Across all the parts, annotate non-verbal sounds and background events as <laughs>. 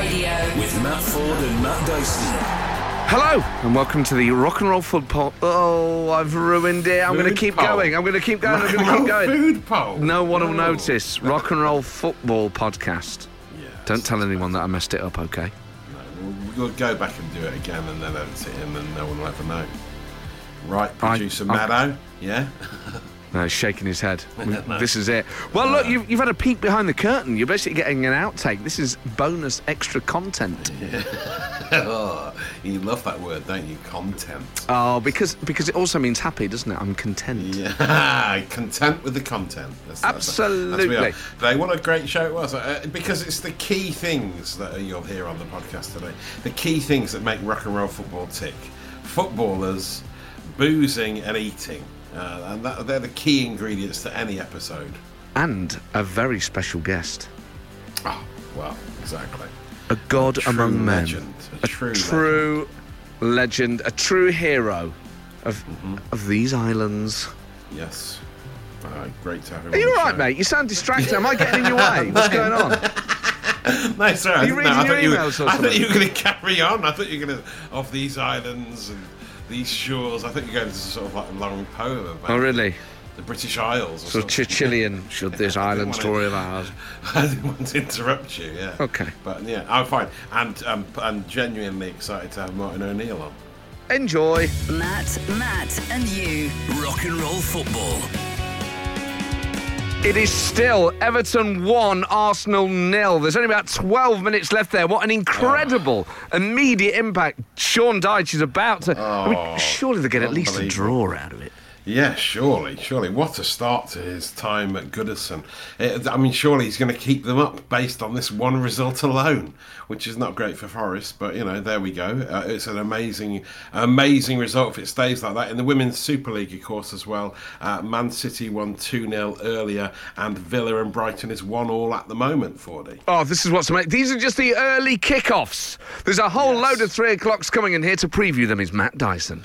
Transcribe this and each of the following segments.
Radio. with Matt Ford and Matt Dyson. Hello and welcome to the Rock and Roll Food Poll. Oh, I've ruined it. I'm going to keep poll. going. I'm going to keep going. I'm going to keep going. Food poll. No one will notice. Rock and Roll Football podcast. Yes. Don't tell anyone that I messed it up, okay? No, we'll, we'll go back and do it again and then edit it in and no one will ever know. Right, producer I- Maddo. Yeah? <laughs> No, he's shaking his head. <laughs> This is it. Well, look, you've, you've had a peek behind the curtain. You're basically getting an outtake. This is bonus extra content. <laughs> oh, you love that word, don't you? Content. Oh, because because it also means happy, doesn't it? I'm content. Yeah, <laughs> content with the content. That's, that's- that's Absolutely. we. Today, what a great show it was. Uh, because it's the key things that you'll hear on the podcast today. The key things that make rock and roll football tick. Footballers, boozing and eating. Uh, and that, they're the key ingredients to any episode. And a very special guest. Oh, well, exactly. A god True among men. legend. A, true, true legend, a true hero of Mm-hmm. of these islands. Yes. Uh, great to have him Are you all right, show. mate? You sound distracted. Am I <laughs> getting in your way? <laughs> What's going on? <laughs> No, sorry. I Are you reading. I your thought you, emails or I thought you were going to carry on. I thought you were going to off these islands and these shores. I think you're going to sort of like a long poem about Oh, really? the British Isles. Or Sort something. Chichilian, should this <laughs> island didn't wanna- story of ours. <laughs> I didn't want to interrupt you. Yeah. Okay. But yeah, I'm fine, and um, I'm genuinely excited to have Martin O'Neill on. Enjoy. Matt, Matt, and you. Rock and Roll Football. It is still Everton 1, Arsenal nil. There's only about 12 minutes left there. What an incredible immediate impact Sean Dyche is about to. I Oh, mean, surely they get at least a draw out of it. Yeah, surely, surely. What a start to his time at Goodison. Eh, I mean, surely he's going to keep them up based on this one result alone, which is not great for Forest, but you know, there we go. Uh, it's an amazing, amazing result if it stays like that. In the Women's Super League, of course, as well, uh, Man City won 2 0 earlier, and Villa and Brighton is 1 all at the moment, 40. Oh, this is what's amazing. These are just the early kickoffs. There's a whole Yes. load of three o'clocks coming in here to preview them. Is Matt Dyson?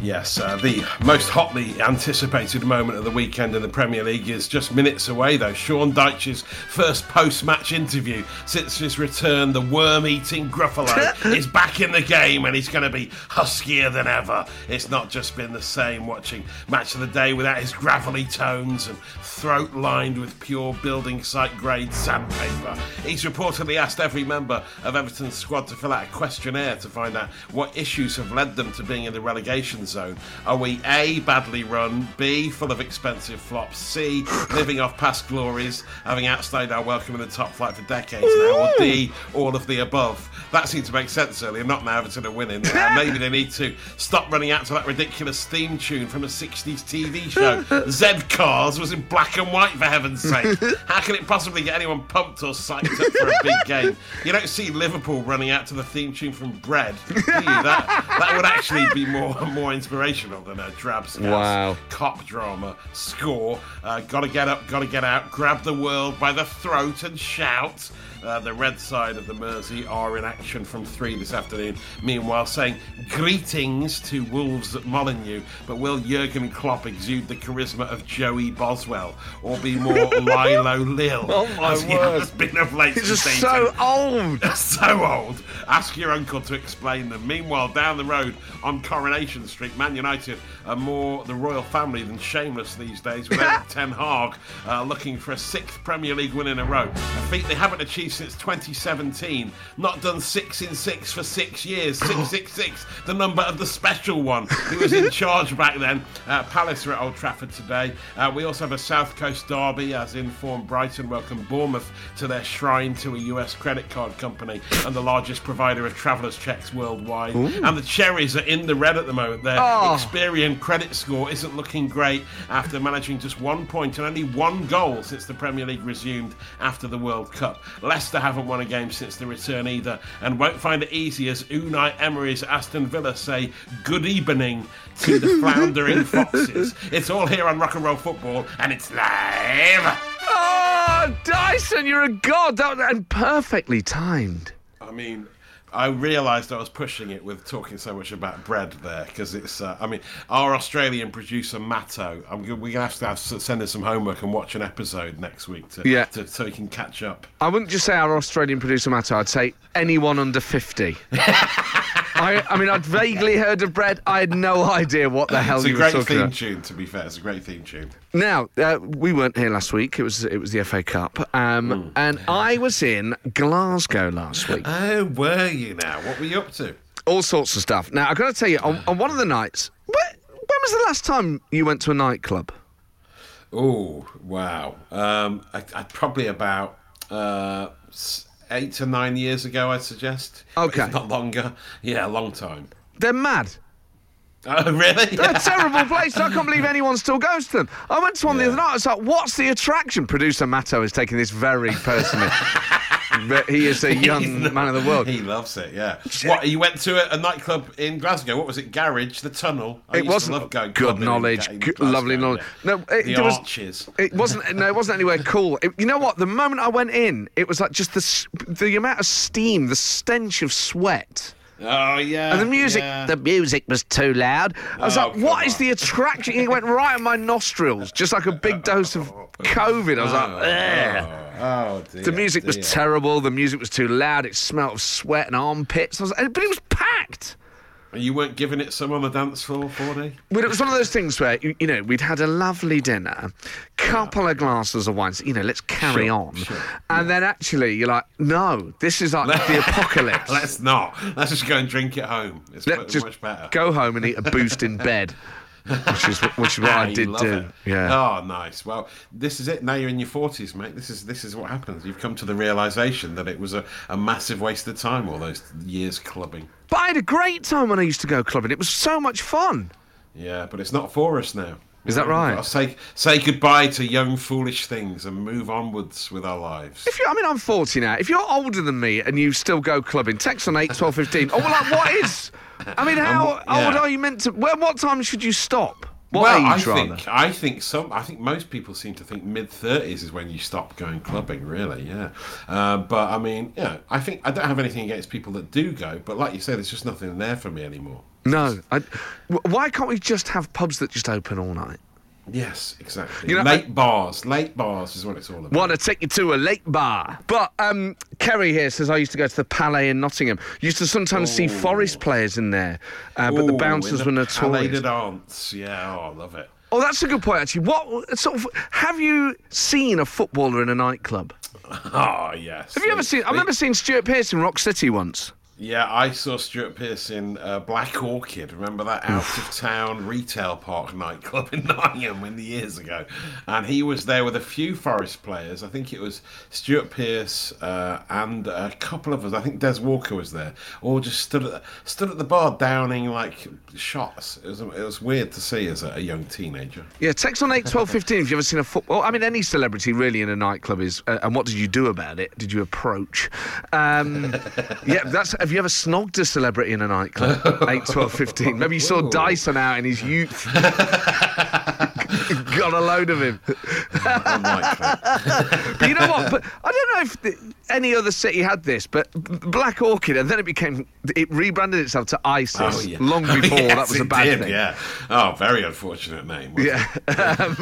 Yes, uh, the most hotly anticipated moment of the weekend in the Premier League is just minutes away, though. Sean Dyche's first post match interview since his return, the worm eating Gruffalo, <laughs> is back in the game and he's going to be huskier than ever. It's not just been the same watching Match of the Day without his gravelly tones and throat lined with pure building site grade sandpaper. He's reportedly asked every member of Everton's squad to fill out a questionnaire to find out what issues have led them to being in the relegation zone. Are we A, badly run, B, full of expensive flops, C, <laughs> living off past glories, having outstayed our welcome in the top flight for decades now, or D, all of the above? That seemed to make sense earlier, not now Everton are winning. Uh, <laughs> maybe they need to stop running out to that ridiculous theme tune from a 60s TV show. <laughs> Z Cars was in black and white, for heaven's sake. How can it possibly get anyone pumped or psyched up for a big game? You don't see Liverpool running out to the theme tune from Bread, do you? That, that would actually be more more inspirational than a drab scouse Wow. cop drama. Score. Uh, gotta get up, gotta get out. Grab the world by the throat and shout. Uh, the red side of the Mersey are in action from three this afternoon. Meanwhile, saying greetings to Wolves at Molineux. But will Jurgen Klopp exude the charisma of Joey Boswell or be more <laughs> Lilo Lil? Oh, my as he word. has been of late. He's just so old. <laughs> so old. Ask your uncle to explain them. Meanwhile, down the road on Coronation Street, Man United are more the royal family than shameless these days, with <laughs> Ten Hag uh, looking for a sixth Premier League win in a row. A feat they haven't achieved since 2017. Not done six in six for six years. 666, the number of the special one who was in <laughs> charge back then. Uh, Palace are at Old Trafford today. Uh, we also have a South Coast derby, as informed Brighton welcome Bournemouth to their shrine to a US credit card company and the largest provider of travellers checks worldwide. And the Cherries are in the red at the moment. Their Oh. Experian credit score isn't looking great after managing just one point and only one goal since the Premier League resumed after the World Cup. Leicester haven't won a game since the return either and won't find it easy as Unai Emery's Aston Villa say good evening to the <laughs> floundering Foxes. It's all here on Rock and Roll Football and it's live. Oh, Dyson, you're a god. That, and perfectly timed. I mean, I realised I was pushing it with talking so much about bread there because it's. Uh, I mean, our Australian producer Matto. I'm we're gonna have to have, send us some homework and watch an episode next week to, Yeah. to so he can catch up. I wouldn't just say our Australian producer Matto, I'd say anyone under 50. <laughs> I, I mean, I'd vaguely heard of bread. I had no idea what the hell It's a you were great theme about. tune. To be fair, it's a great theme tune. Now, uh, we weren't here last week. It was it was the FA Cup, um, Hmm. and I was in Glasgow last week. <laughs> Oh, were you now? What were you up to? All sorts of stuff. Now, I've got to tell you, on, on one of the nights, wh- when was the last time you went to a nightclub? Oh, wow. Um, I, I probably about uh, eight to nine years ago, I'd suggest. Okay. If not longer. Yeah, a long time. They're mad. <laughs> Oh, really? They're a terrible place. I can't believe anyone still goes to them. I went to one the other night. I was like, what's the attraction? Producer Matto is taking this very personally. <laughs> but he is a young man of the world. He loves it, yeah. What, you went to a, a nightclub in Glasgow. What was it? Garage, the Tunnel. I It wasn't love going good in knowledge, in good- Glasgow, lovely knowledge. yeah. No, it- the there was- arches. It wasn't. No, it wasn't anywhere cool. It- you know what? The moment I went in, it was like just the the amount of steam, the stench of sweat. Oh, yeah. And the music, yeah. the music was too loud. I was Oh, like, "What come is the attraction?" It went right in my nostrils, just like a big <laughs> dose of COVID. I was like, "Ugh." Oh, dear. The music was terrible. The music was too loud. It smelled of sweat and armpits. I was, but it was packed. And you weren't giving it some on the dance floor, 4D? But it was one of those things where you, you know we'd had a lovely dinner, couple of glasses of wine. So, you know, let's carry Sure, on. sure, and then actually, you're like, no, this is like the <laughs> apocalypse. Let's not. Let's just go and drink at home. It's Let's much, just much better. go home and eat a boost in bed, <laughs> which is which is what <laughs> Ah, I did do. it. Yeah. Oh, nice. Well, this is it. Now you're in your forties, mate. This is this is what happens. You've come to the realization that it was a, a massive waste of time all those years clubbing. But I had a great time when I used to go clubbing. It was so much fun. Yeah, but it's not for us now. Is that right? Say say goodbye to young foolish things and move onwards with our lives. If you, I mean, I'm 40 now. If you're older than me and you still go clubbing, text on 8, 12, 15. Oh, well, like, what is? I mean, how Um, yeah. old are you meant to? Well, what time should you stop? What well, age, I rather? think I think some. I think most people seem to think mid thirties is when you stop going clubbing. Really, yeah. Uh, but I mean, yeah. I think I don't have anything against people that do go, but like you said, there's just nothing there for me anymore. No. I, why can't we just have pubs that just open all night? Yes, exactly. You know, late I- bars, late bars is what it's all about. Want to take you to a late bar. But um, Kerry here says I used to go to the Palais in Nottingham. Used to sometimes see Forest players in there, uh, but the bouncers were the Palais notorious. de Dance. Yeah, oh, I love it. Oh, that's a good point, actually. What sort of have you seen a footballer in a nightclub? Oh <laughs> yes. Have you ever seen? I remember seeing Stuart Pearce in Rock City once. Yeah, I saw Stuart Pearce in uh, Black Orchid. Remember that out of town retail park nightclub <laughs> in Nottingham in the years ago? And he was there with a few Forest players. I think it was Stuart Pearce uh, and a couple of us. I think Des Walker was there. All just stood at the, stood at the bar downing like shots. It was it was weird to see as a, a young teenager. Yeah, text on 8, 12, 15 if you've ever seen a football. I mean, any celebrity really in a nightclub is. Uh, and what did you do about it? Did you approach? Um, <laughs> yeah, that's. Have you ever snogged a celebrity in a nightclub? <laughs> 8, 12, 15. Maybe you saw Dyson out in his youth. <laughs> <laughs> Got a load of him. <laughs> But you know what? But I don't know if the, any other city had this, but Black Orchid, and then it became. It rebranded itself to ISIS Oh, yeah. long <laughs> before Yes, that was a bad did, thing. Yeah. Oh, very unfortunate name. wasn't Yeah, um,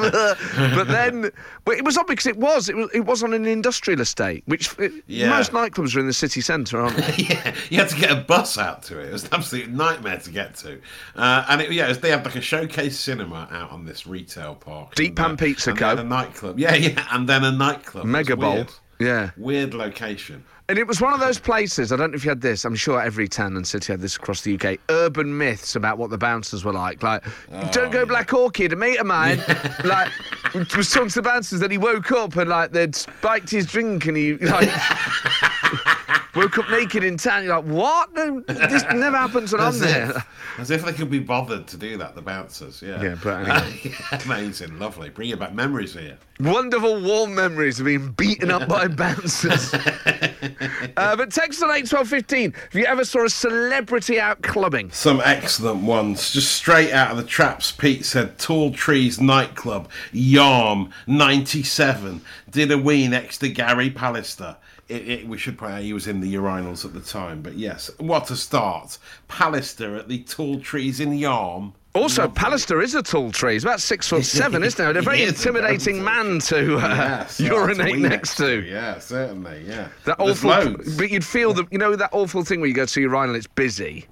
but then but it was odd because it was it was it was on an industrial estate, which it, Yeah. most nightclubs are in the city centre, aren't they? yeah, you had to get a bus out to it. It was an absolute nightmare to get to. Uh, and it, yeah, was- they had like a showcase cinema out on this retail park. Deep Pan Pizza and Co. a nightclub. Yeah, yeah, and then a nightclub. Mega Bowl. weird. Yeah, Weird location. and it was one of those places. I don't know if you had this. I'm sure every town and city had this across the UK. Urban myths about what the bouncers were like. Like, oh, don't go Black Orchid. A mate of mine, <laughs> like, was talking to the bouncers that he woke up and like they'd spiked his drink and he like. <laughs> Woke up naked in town. You're like, what? This never happens when I'm As there. if, as if they could be bothered to do that, the bouncers. Yeah. Yeah, but anyway. <laughs> Amazing, lovely. Bring you back memories here. Wonderful warm memories of being beaten up by <laughs> bouncers. <laughs> uh, but text on 8 12 15 if you ever saw a celebrity out clubbing. Some excellent ones. Just straight out of the traps, Pete said Tall Trees nightclub, Yarm, 97. Did a wee next to Gary Pallister. It, it, we should point out he was in the urinals at the time. But yes, what a start! Pallister at the Tall Trees in Yarm. Also, Lovely. Pallister is a tall tree. He's about six foot <laughs> seven, isn't <laughs> he? A very intimidating man to uh, Yes, <laughs> urinate next to. Yeah, certainly. Yeah. That There's awful, loads. but you'd feel the, you know, that awful thing where you go to your urinal, it's busy,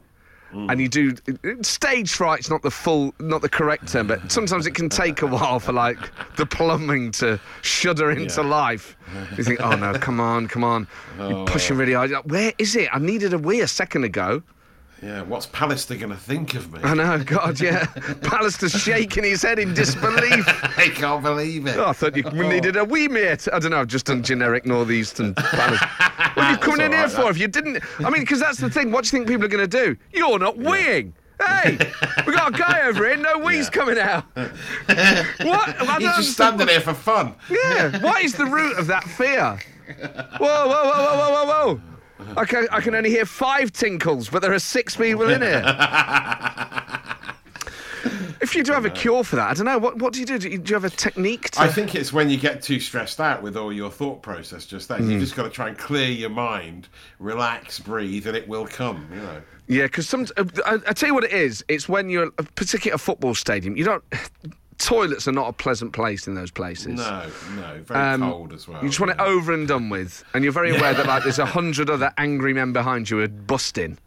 Mm. and you do stage fright's not the full, not the correct term, but sometimes it can take a while for like the plumbing to shudder into Yeah. life. You think, oh no, come on, come on, you're <laughs> pushing really hard. Like, Where is it? I needed a wee a second ago. Yeah, what's Pallister going to think of me? I know, God, yeah. <laughs> Pallister's shaking his head in disbelief. <laughs> I can't believe it. Oh, I thought you needed a wee mate. I don't know. I've just done generic northeastern. Palace. <laughs> What are you coming in all here right, for? If you didn't, I mean, because that's the thing. What do you think people are going to do? You're not weeing. Hey, we got a guy over here. No wee's coming out. What? I He's just standing here for fun. yeah. What is the root of that fear? Whoa, whoa, whoa, whoa, whoa, whoa, whoa. I can, I can only hear five tinkles, but there are six people in here. <laughs> if you do have a cure for that, I don't know. What, what do you do? Do you, do you have a technique to. I think it's when you get too stressed out with all your thought process just then. Hmm. You've just got to try and clear your mind, relax, breathe, and it will come, you know. Yeah, because some. Uh, I, I tell you what it is. It's when you're, particularly at a football stadium. You don't. Toilets are not a pleasant place in those places. No, no, very Um, cold as well. You just want it over and done with, and you're very aware that like there's a hundred other angry men behind you who are busting.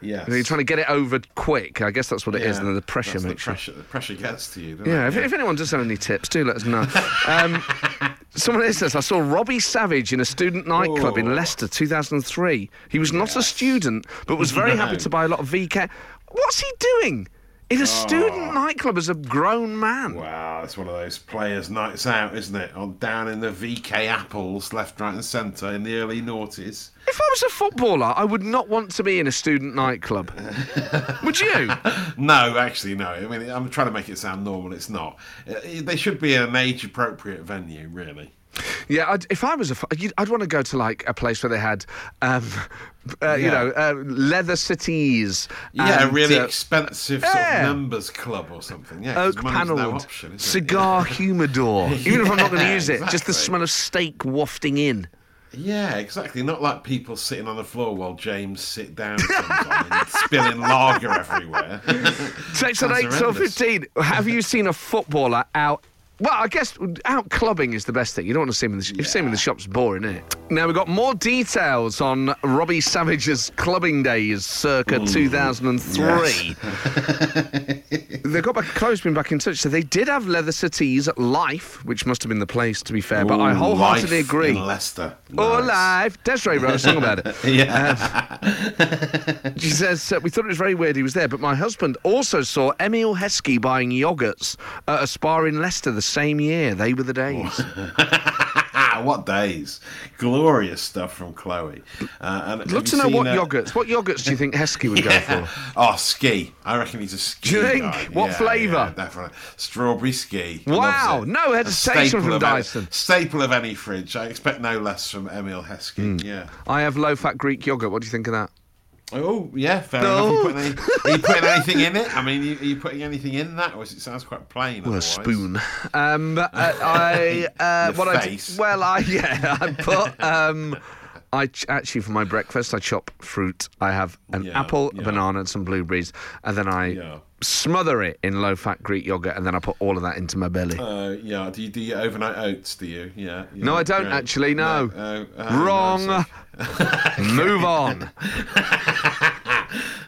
Yeah, you're trying to get it over quick. I guess that's what it is, Yeah, and then the pressure that's the makes you. pressure. The pressure gets to you. Doesn't Yeah, it? if, if anyone does have any tips, do let us know. Um, <laughs> someone else says, I saw Robbie Savage in a student nightclub in Oh. Leicester 2003. He was not a student, but was <laughs> very happy to buy a lot of VK. What's he doing? In a student nightclub as a grown man. Wow, it's one of those players' nights out, isn't it? On down in the VK Apples, left, right, and centre in the early noughties. If I was a footballer, I would not want to be in a student nightclub. would you? <laughs> No, actually, no. I mean, I'm trying to make it sound normal. It's not. Uh, They should be an age-appropriate venue, really. Yeah, I'd, if I was a, I'd want to go to like a place where they had, um, <laughs> uh, you know, uh, leather cities. Yeah, and, a really uh, expensive sort yeah. of members club or something. Yeah, oak panelled, no option, is it? cigar humidor. <laughs> Even if I'm not going to Yeah, use it, just the smell of steak wafting in. Yeah, exactly. Not like people sitting on the floor while James sit down spilling lager everywhere. <laughs> Text on Sounds eight till fifteen. Have you seen a footballer out? Well, I guess out clubbing is the best thing. You don't want to see him in the. Sh- see him in the shop's boring, isn't it? Now we've got more details on Robbie Savage's clubbing days, circa 2003. <laughs> they got back close, been back in touch. So they did have leather settees at Life, which must have been the place to be fair. but I wholeheartedly Life agree. In Leicester. Oh, Nice. life. Des'ree wrote a song about it. <laughs> Yeah. She says, uh, We thought it was very weird he was there, but my husband also saw Emile Heskey buying yogurts at a spa in Leicester the same year. They were the days. <laughs> what days? Glorious stuff from Chloe. Uh, and Love to know what uh, yogurts. What yogurts do you think Heskey would go for? Oh, ski. I reckon he's a ski. Do you think? guy. What Yeah, flavour? yeah, definitely. Strawberry ski. Wow, no hesitation from of any- Dyson. staple of any fridge. I expect no less from Emile Heskey. Hmm. Yeah. I have low fat Greek yogurt. What do you think of that? Oh, yeah, fair No. enough. Are you, putting any, are you putting anything in it? I mean, are you, are you putting anything in that, or is it sounds quite plain? Well, a spoon. Um, uh, <laughs> I uh, what face. I well, I <laughs> yeah, I put <laughs> um, I ch- actually for my breakfast I chop fruit. I have an Yeah, apple, a yeah. banana, and some blueberries, and then I Yeah. Smother it in low fat Greek yogurt, and then I put all of that into my belly. Uh, yeah. Do you do your overnight oats? Do you? Yeah. yeah no, I don't great. actually. No, No, oh, oh, wrong. no, <laughs> <laughs> Move on.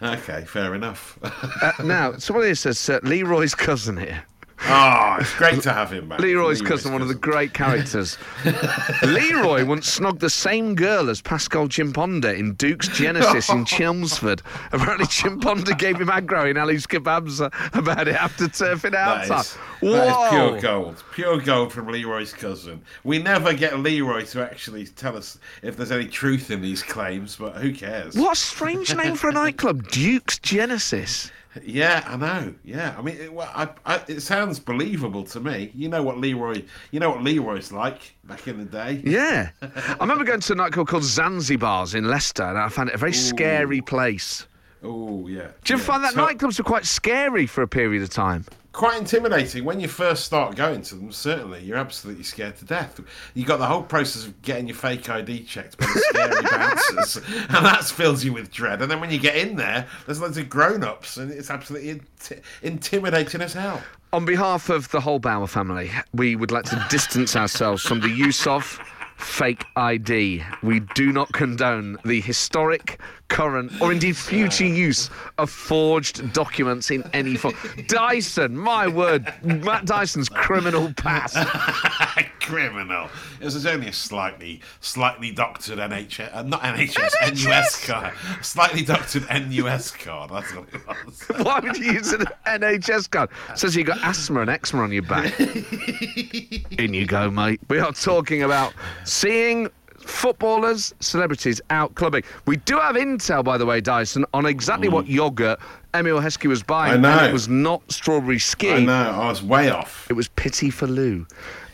okay, fair enough. <laughs> Uh, now, somebody says uh, Leroy's cousin here. Oh, it's great to have him back. Leroy's cousin, one of the great characters. <laughs> Leroy once snogged the same girl as Pascal Chimbonda in Duke's Genesis in <laughs> Chelmsford. Apparently, Chimbonda gave him aggro in Ali's Kebabs about it after turfing That outside. is, that is pure gold. Pure gold from Leroy's cousin. We never get Leroy to actually tell us if there's any truth in these claims, but who cares? What a strange name for a nightclub, <laughs> Duke's Genesis. Yeah, I know. Yeah, I mean, it, well, I, I, it sounds believable to me. You know what Leroy, you know what Leroy's like back in the day. Yeah. <laughs> I remember going to a nightclub called Zanzibar's in Leicester, and I found it a very scary place. Oh yeah. Do you yeah. find that So- nightclubs were quite scary for a period of time? Quite intimidating when you first start going to them. Certainly, you're absolutely scared to death. You got the whole process of getting your fake ID checked by the scary <laughs> bouncers, and that fills you with dread. And then when you get in there, there's loads of grown-ups, and it's absolutely inti- intimidating as hell. On behalf of the whole Bauer family, we would like to distance ourselves from the use of fake ID. We do not condone the historic, current, or indeed future use of forged documents in any form. <laughs> Dyson, my word, Matt Dyson's criminal past. <laughs> Criminal. It was only a slightly, slightly doctored NHS, uh, not NHS, NUS card. Slightly doctored NUS card. That's what it was. <laughs> Why would you use an NHS card? Says you got asthma and eczema on your back. In you go, mate. We are talking about seeing footballers, celebrities out clubbing. We do have intel, by the way, Dyson, on exactly what yogurt Emile Heskey was buying. I know. And it was not strawberry ski. I know. I was way off. It was Petits Filous.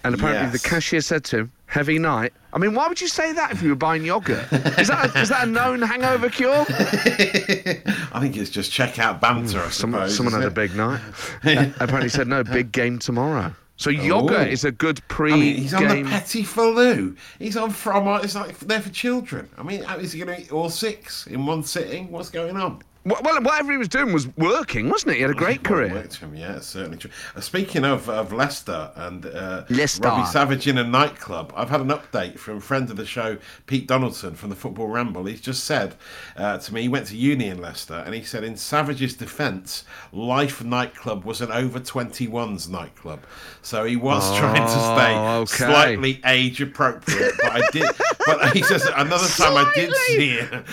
And apparently Yes. the cashier said to him, heavy night. I mean, why would you say that if you were buying yogurt? Is that a, is that a known hangover cure? <laughs> I think it's just check out banter. I Someone, suppose. someone had a big night. Uh, <laughs> apparently said, no, big game tomorrow. So yoga Ooh. is a good I mean, he's on the. Petits Filous. He's on from. Uh, it's like they're for children. I mean, how is he going to eat all six in one sitting? What's going on? Well, whatever he was doing was working, wasn't it? He had a great <laughs> Well, career. worked him, yeah, certainly true. Uh, speaking of, of Leicester and uh, Leicester. Robbie Savage in a nightclub, I've had an update from friend of the show, Pete Donaldson from the Football Ramble. He's just said uh, to me, he went to uni in Leicester, and he said, in Savage's defence, Life nightclub was an over 21s nightclub. So he was <laughs> trying to stay Oh, okay. slightly age appropriate. But I did, but he says another time I did see it.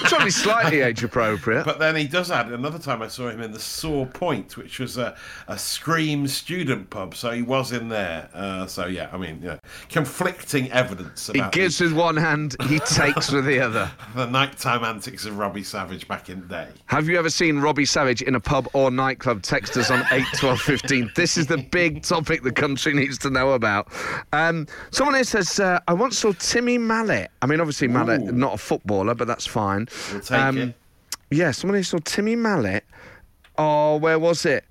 It's only slightly <laughs> age appropriate. But then he does add another time I saw him in the Soar Point, which was a, a Scream student pub. So he was in there. Uh, so yeah, I mean, yeah, conflicting evidence he gives with one hand, he takes with the other. <laughs> the, nighttime antics of Robbie Savage back in the day. Have you ever seen Robbie Savage in a pub or nightclub? Text us on eight twelve fifteen. This is the big topic the country needs to know about. Um, someone here says, uh, I once saw Timmy Mallett. I mean, obviously, Mallett, Ooh. not a footballer, but that's fine. We'll take it. Yeah, someone here saw Timmy Mallett. Oh, where was it?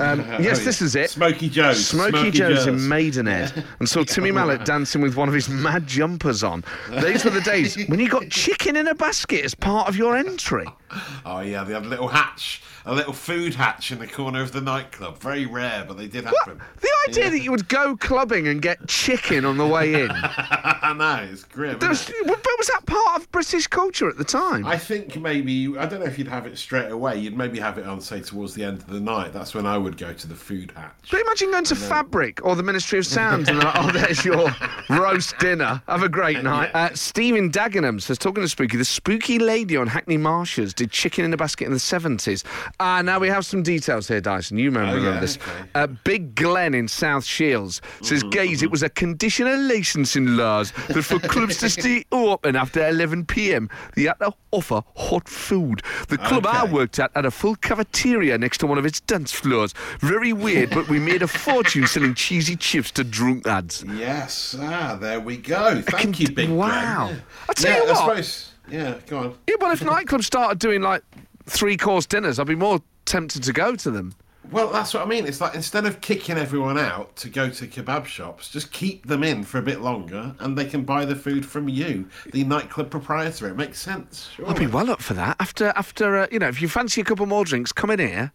Um, <laughs> yes, Oh, this is it. Smokey Joe's. Smokey, Smokey Joe's in Maidenhead and saw Timmy Mallett <laughs> dancing with one of his mad jumpers on. These were the days when you got chicken in a basket as part of your entry. <laughs> Oh yeah, they had a little hatch, a little food hatch in the corner of the nightclub. Very rare, but they did happen. The idea that you would go clubbing and get chicken on the way in. <laughs> I know it's grim. Was, it? but was that part of British culture at the time? I think maybe I don't know if you'd have it straight away. You'd maybe have it on say towards the end of the night. That's when I would go to the food hatch. But imagine going to Fabric or the Ministry of Sound and like, oh, there's your <laughs> roast dinner. Have a great night. Uh, Stephen Dagenham says, talking to Spooky, the spooky lady on Hackney Marshes did chicken in a basket in the 70s. Ah, now we have some details here, Dyson. You remember, Oh, remember yeah, this. okay. Uh, Big Glen in South Shields says, gays, it was a condition of licensing laws that for clubs to stay <laughs> open after 11 p.m., they had to offer hot food. The club I worked at had a full cafeteria next to one of its dance floors. Very weird, but we made a fortune selling cheesy chips to drunk lads. Yes, ah, there we go. Thank you, Big Wow. Glenn. I tell yeah, you what. Yeah, go on. Yeah, well, if nightclubs started doing like three course dinners, I'd be more tempted to go to them. Well, that's what I mean. It's like instead of kicking everyone out to go to kebab shops, just keep them in for a bit longer, and they can buy the food from you, the nightclub proprietor. It makes sense. I'd be well up for that. After, after uh, you know, if you fancy a couple more drinks, come in here.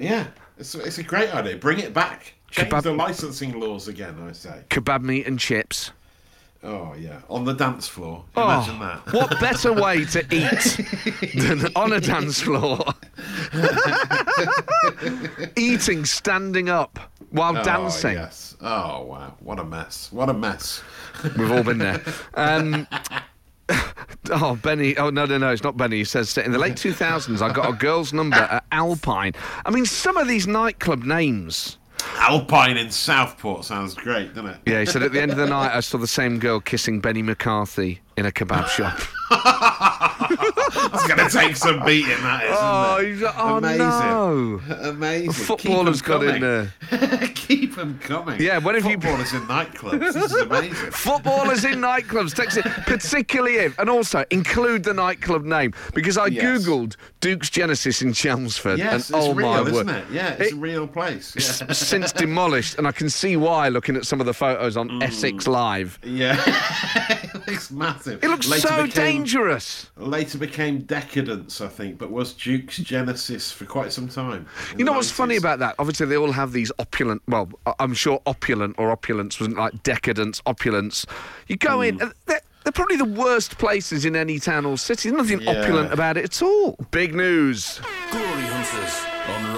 Yeah, it's, it's a great idea. Bring it back. Change Kebab- the licensing laws again. I say. Kebab meat and chips. Oh yeah, on the dance floor. Imagine oh, that. What better <laughs> way to eat than on a dance floor? <laughs> Eating standing up while Oh, dancing. yes. Oh wow, what a mess! What a mess. <laughs> We've all been there. Um, oh, Benny. Oh, no, no, no. It's not Benny. He says, in the late 2000s, I got a girl's number at Alpine. I mean, some of these nightclub names. Alpine in Southport sounds great, doesn't it? Yeah, he said, at the end of the <laughs> night, I saw the same girl kissing Benni McCarthy in a kebab shop. <laughs> it's going to take some beating, that is, Oh, isn't it? he's oh Amazing. no. Amazing. Footballer's got in coming. <laughs> Keep them coming. Yeah, when have you- Footballers in nightclubs. This is amazing. Footballers in nightclubs, text it, particularly if, and also include the nightclub name because I Yes. googled Duke's Genesis in Chelmsford, Yes, and it's oh real, my isn't word, it? Yeah, it's It- a real place. Yeah. since demolished, and I can see why looking at some of the photos on Mm. Essex Live. Yeah, <laughs> looks massive. It looks Later so became- dangerous. Later became Decadence, I think, but was Duke's Genesis for quite some time. You know the what's funny about that? Obviously, they all have these opulent. Well, I- I'm sure opulent or opulence wasn't like decadence, opulence. You go Mm. in, they're, they're probably the worst places in any town or city. There's nothing Yeah. opulent about it at all. Big news. Glory Hunters on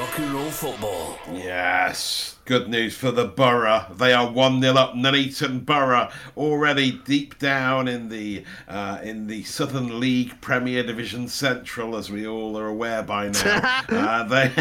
Rock and Roll Football. Yes. Good news for the Borough. They are one 0 up. Nuneaton Borough already deep down in the uh, in the Southern League Premier Division Central, as we all are aware by now. <laughs> uh, they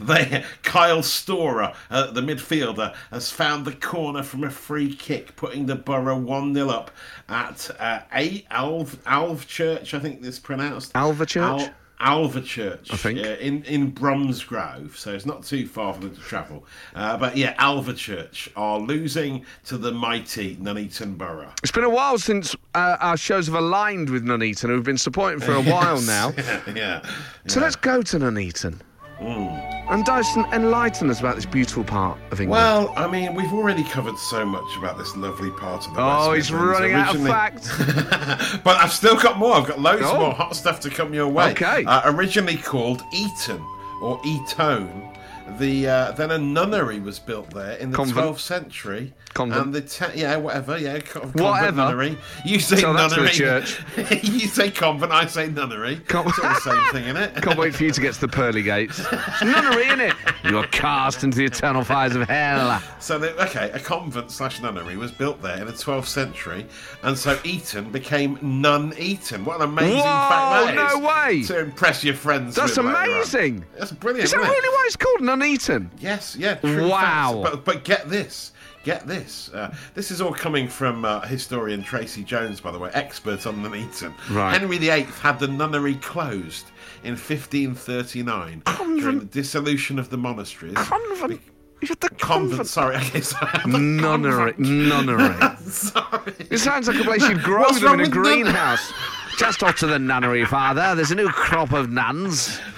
<laughs> they Kyle Storer, uh, the midfielder, has found the corner from a free kick, putting the Borough one 0 up at uh, a Alv Alv Church. I think this pronounced Alvechurch? Al- Alvechurch, I think. in in Bromsgrove, so it's not too far for them to travel. Uh, but yeah, Alvechurch are losing to the mighty Nuneaton Borough. It's been a while since uh, our shows have aligned with Nuneaton, who've been supporting for a <laughs> while now. yeah, <laughs> yeah. So let's go to Nuneaton. And Dyson, enlighten us about this beautiful part of England. Well, I mean, we've already covered so much about this lovely part of the oh, West he's running out of facts. <laughs> but I've still got more. I've got loads Oh. more hot stuff to come your way. Okay. Uh, originally called Eton or Etone. The uh, then a nunnery was built there in the Convent. 12th century. Convent. And the te- yeah, whatever, yeah, convent Whatever. nunnery. You say Tell that to a nunnery. church. <laughs> you say convent. I say nunnery. Con- It's all the same thing, isn't it? <laughs> Can't wait for you to get to the pearly gates. It's nunnery, innit? You are cast into the eternal fires of hell. So, the, okay, a convent slash nunnery was built there in the 12th century, and so Eton became Nun Eton. What an amazing Whoa, fact that is! no way. To impress your friends. That's with later on. amazing. That's brilliant. Is that isn't it? really why it's called Nuneaton? Yes, yeah. True Wow. facts. But, but get this. Get this. Uh, this is all coming from uh, historian Tracy Jones, by the way, expert on Nuneaton. Right. Henry VIII had the nunnery closed in 1539 during the dissolution of the monasteries. Convent. You had the Convent, convent. sorry, okay, <laughs> sorry. the Nunnery. convent. Nunnery. <laughs> Sorry. It sounds like a place you'd grow What's them in a with nun- greenhouse. Just off to the nunnery, Father. There's a new crop of nuns. <laughs>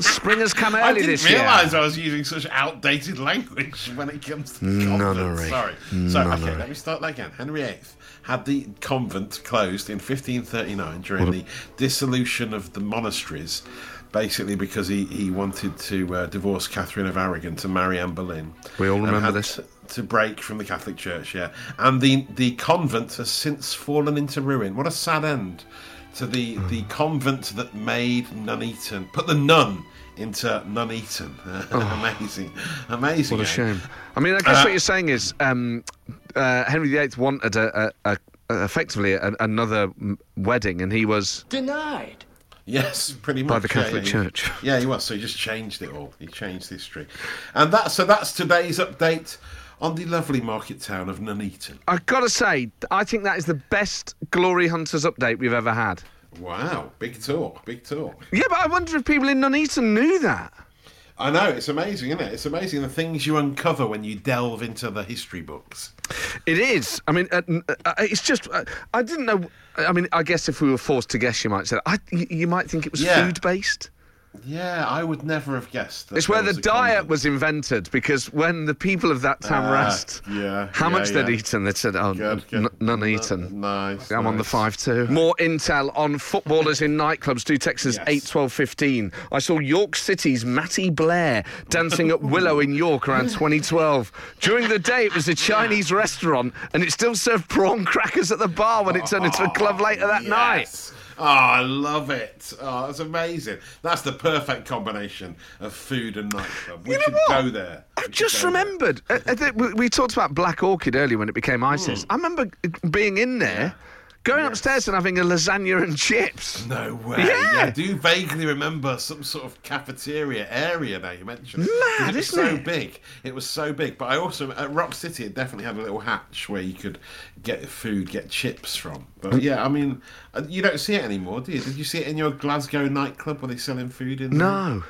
Spring has come I didn't realise I was using such outdated language when it comes to the. Nunnery. Sorry. So, okay, let me start that again. Henry VIII had the convent closed in 1539 during the dissolution of the monasteries, basically because he, he wanted to uh, divorce Catherine of Aragon to marry Anne Boleyn. We all remember this. To, to break from the Catholic Church, yeah. And the, the convent has since fallen into ruin. What a sad end to the, the convent that made Nuneaton, put the nun into Nuneaton. <laughs> amazing. Amazing. What a shame. I mean, I guess Uh, what you're saying is um, uh, Henry VIII wanted a, a, a, effectively a, another wedding, and he was Denied. Yes, pretty much By the Catholic yeah, Church. He, yeah, he was. So he just changed it all. He changed history, and that. So that's today's update on the lovely market town of Nuneaton. I've got to say, I think that is the best Glory Hunters update we've ever had. Wow, big talk, big talk. Yeah, but I wonder if people in Nuneaton knew that. I know it's amazing, isn't it? It's amazing the things you uncover when you delve into the history books. It is. I mean, uh, uh, it's just. Uh, I didn't know. I mean, I guess if we were forced to guess, you might say. I, you, you might think it was Yeah. food based. Yeah, I would never have guessed. That It's where the diet was invented because when the people of that town Ah, asked yeah, how yeah, much they'd eaten, they said, "Oh, Good, n- good. none N- eaten." Nice. I'm on the five two. More intel on footballers in nightclubs. Do text us Yes. eight twelve fifteen. I saw York City's Matty Blair dancing at Willow in York around 2012. During the day, it was a Chinese restaurant, and it still served prawn crackers at the bar when it turned into a club later that night. Oh, I love it. Oh, that's amazing. That's the perfect combination of food and nightclub. We You know should what? go there. I just there. remembered. uh, uh, we- talked about Black Orchid earlier when it became ISIS. Hmm. I remember being in there, going upstairs and having a lasagna and chips. <laughs> No way. Yeah. I do vaguely remember some sort of cafeteria area now you mentioned. Mad, it was so it? big. It was so big. But I also at Rock City it definitely had a little hatch where you could get food, get chips from. But yeah, I mean, uh, you don't see it anymore, do you? Did you see it in your Glasgow nightclub where they're selling food in? there? No.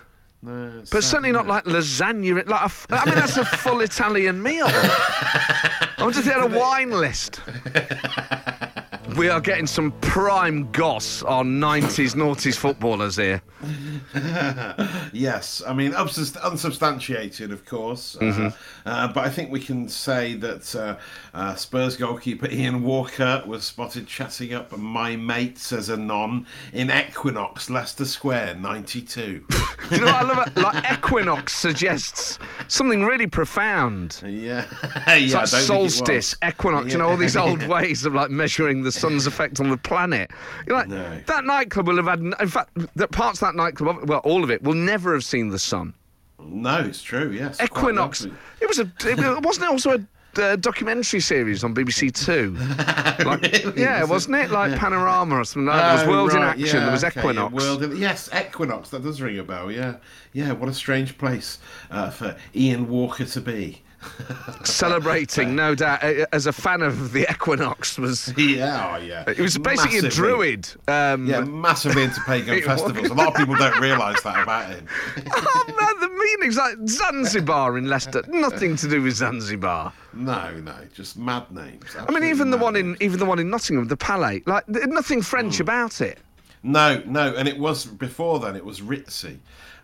No. But sad, certainly isn't like lasagna. Like a f- I mean, that's a full <laughs> Italian meal. I wonder if they had a wine list. <laughs> We are getting some prime goss on 90s noughties footballers here. <laughs> Yes, I mean unsubst- unsubstantiated, of course, uh, uh, but I think we can say that uh, uh, Spurs goalkeeper Ian Walker was spotted chatting up my mates as a non in Equinox, Leicester Square, '92. <laughs> You know what I love? It? Like Equinox suggests something really profound. yeah, <laughs> yeah, It's like solstice, equinox, you know, all these old ways of like measuring the sun's effect on the planet. You're like, No. that nightclub will have had, in fact, that parts of that nightclub, well, all of it, will never have seen the sun. No, it's true. Yes, Equinox. It was a. It wasn't it also a uh, documentary series on BBC <laughs> Two. Like, Really? Yeah, was wasn't it like Panorama or something? Like that? There was Oh, World in Action. yeah, there was okay, Equinox. World in, yes, Equinox. That does ring a bell. Yeah, yeah. What a strange place uh, for Ian Walker to be. Celebrating, no doubt. As a fan of the Equinox, was <laughs> Yeah, oh, yeah. it was basically Massively. a druid. Um, Yeah, massively into pagan <laughs> festivals. A lot of people don't realise that about him. <laughs> oh man, the meanings like Zanzibar in Leicester, nothing to do with Zanzibar. No, no, just mad names. I mean, even the one mad in even the one in Nottingham, the Palais, like nothing French about it. No, no, and it was before then. It was Ritzy.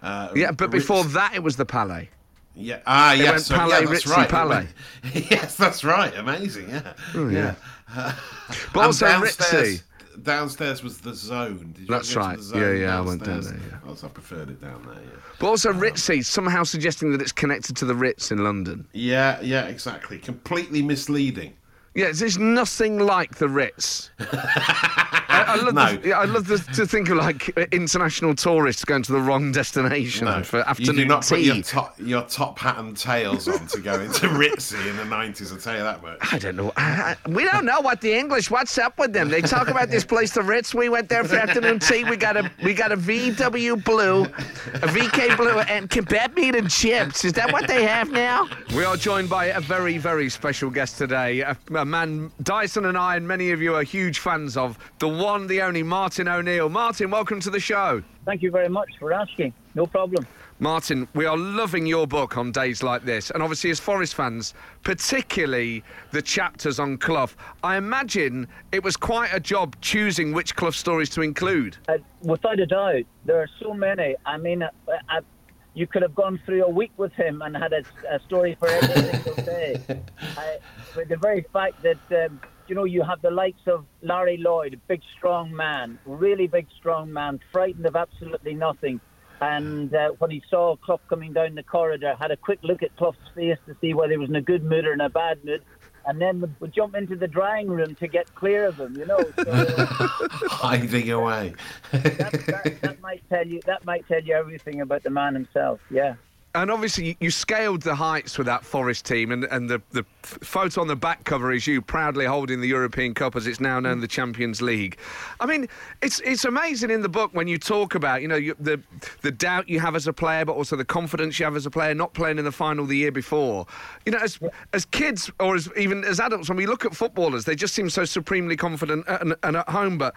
Uh, Yeah, but before that, it was the Palais. Yeah, ah, yes, went so, Palais, yeah, that's Ritzy, right. Palais. went- <laughs> yes, that's right. Amazing, yeah, Oh, yeah. yeah. But also downstairs, Ritzy. downstairs was the zone. Did you That's ever go to right. zone Yeah, yeah, I went down downstairs? there, yeah. I preferred it down there. Yeah. But also Ritzy, somehow suggesting that it's connected to the Ritz in London. Yeah, yeah, exactly. Completely misleading. Yeah, there's nothing like the Ritz. <laughs> I, I love, No. the, I love the, to think of like international tourists going to the wrong destination No, for you afternoon do not tea. put your top, your top hat and tails on to go into <laughs> Ritzy in the 90s, I'll tell you that much. I don't know. I, I, we don't know what the English. What's up with them? They talk about this place, the Ritz. We went there for afternoon tea. We got a we got a VW blue, a VK blue, and kebab meat and chips. Is that what they have now? We are joined by a very very special guest today, a, a man Dyson and I and many of you are huge fans of, the one, the only Martin O'Neill. Martin, welcome to the show. Thank you very much for asking. No problem. Martin, we are loving your book on days like this, and obviously, as Forest fans, particularly the chapters on Clough. I imagine it was quite a job choosing which Clough stories to include. Uh, without a doubt, there are so many. I mean, uh, uh, you could have gone through a week with him and had a, a story for every single day. <laughs> I, but the very fact that um, you know you have the likes of Larry Lloyd, a big strong man, really big strong man, frightened of absolutely nothing. And uh, when he saw Clough coming down the corridor, had a quick look at Clough's face to see whether he was in a good mood or in a bad mood, and then would, would jump into the drying room to get clear of him. You know. So, <laughs> Hiding away. that, that, that might tell you that might tell you everything about the man himself. Yeah. And obviously, you- scaled the heights with that Forest team, and, and the, the photo on the back cover is you proudly holding the European Cup as it's now known the Champions League. I mean, it's it's amazing in the book when you talk about you know you, the the doubt you have as a player, but also the confidence you have as a player, not playing in the final the year before. You know, as as kids or as even as adults, when we look at footballers, they just seem so supremely confident and, and at home. But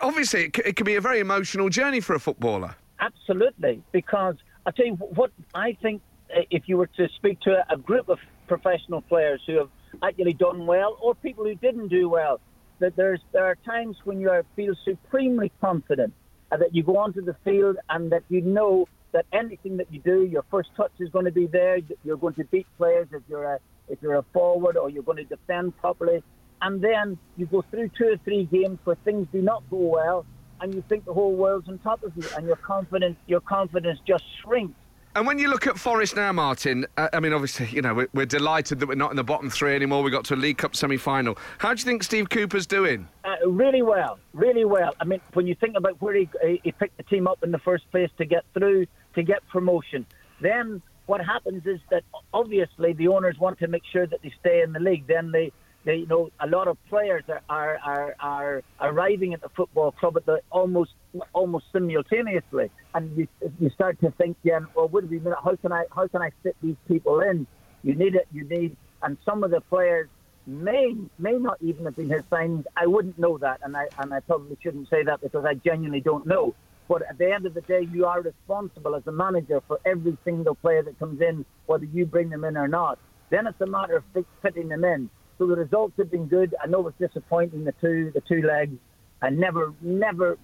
obviously, it, c- it can be a very emotional journey for a footballer. Absolutely, because I tell you what I think. uh, If you were to speak to a, group of professional players who have actually done well, or people who didn't do well, that there's there are times when you feel supremely confident uh, that you go onto the field and that you know that anything that you do, your first touch is going to be there. You're going to beat players if you're a if you're a forward, or you're going to defend properly. And then you go through two or three games where things do not go well, and you think the whole world's on top of you, and your confidence your confidence just shrinks. And when you look at Forest now, Martin, uh, I mean, obviously, you know, we're, we're delighted that we're not in the bottom three anymore. We got to a League Cup semi-final. How do you think Steve Cooper's doing? Uh, really well, really well. I mean, when you think about where he, he picked the team up in the first place to get through, to get promotion, then what happens is that obviously the owners want to make sure that they stay in the league. Then they they, you know, a lot of players are, are, are, are arriving at the football club at the almost almost simultaneously, and you, you start to think, yeah, well, would be how can I how can I fit these people in? You need it. You need, and some of the players may may not even have been his signings. I wouldn't know that, and I and I probably shouldn't say that because I genuinely don't know. But at the end of the day, you are responsible as a manager for every single player that comes in, whether you bring them in or not. Then it's a matter of fitting them in. So the results have been good. I know it's disappointing the two the two legs. I never never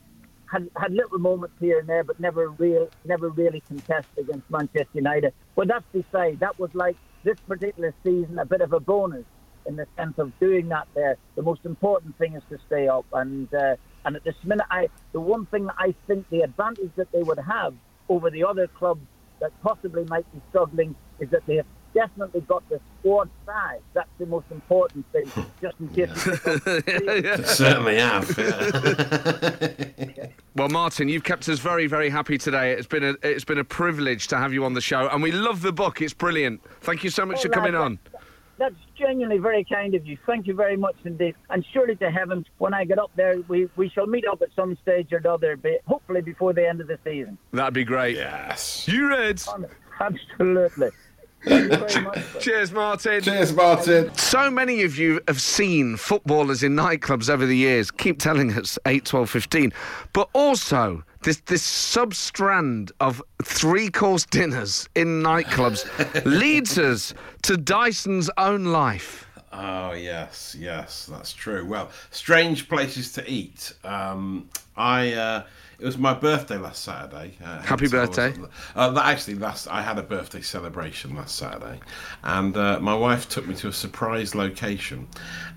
had had little moments here and there, but never real never really contested against Manchester United. But that's beside. That was like this particular season a bit of a bonus in the sense of doing that. There, the most important thing is to stay up. And uh, and at this minute, I the one thing that I think the advantage that they would have over the other clubs that possibly might be struggling is that they have definitely got the squad size. That's the most important thing, hmm. just in case. <laughs> Certainly have. Yeah. <laughs> well, Martin, you've kept us very, very happy today. It's been a it's been a privilege to have you on the show, and we love the book. It's brilliant. Thank you so much Oh, for coming lad, on. That's genuinely very kind of you. Thank you very much indeed. And surely to heaven, when I get up there, we, we shall meet up at some stage or another, be- hopefully before the end of the season. That'd be great. yes. You Reds. Absolutely. Thank you very much. Cheers, Martin. Cheers, Martin. So many of you have seen footballers in nightclubs over the years. Keep telling us 8, 12, 15. But also, this, this sub strand of three course dinners in nightclubs <laughs> leads us to Dyson's own life. Oh yes, yes, that's true. Well, strange places to eat. Um, I uh, it was my birthday last Saturday. Uh, Happy birthday. Uh, that actually, last I had a birthday celebration last Saturday, and uh, my wife took me to a surprise location,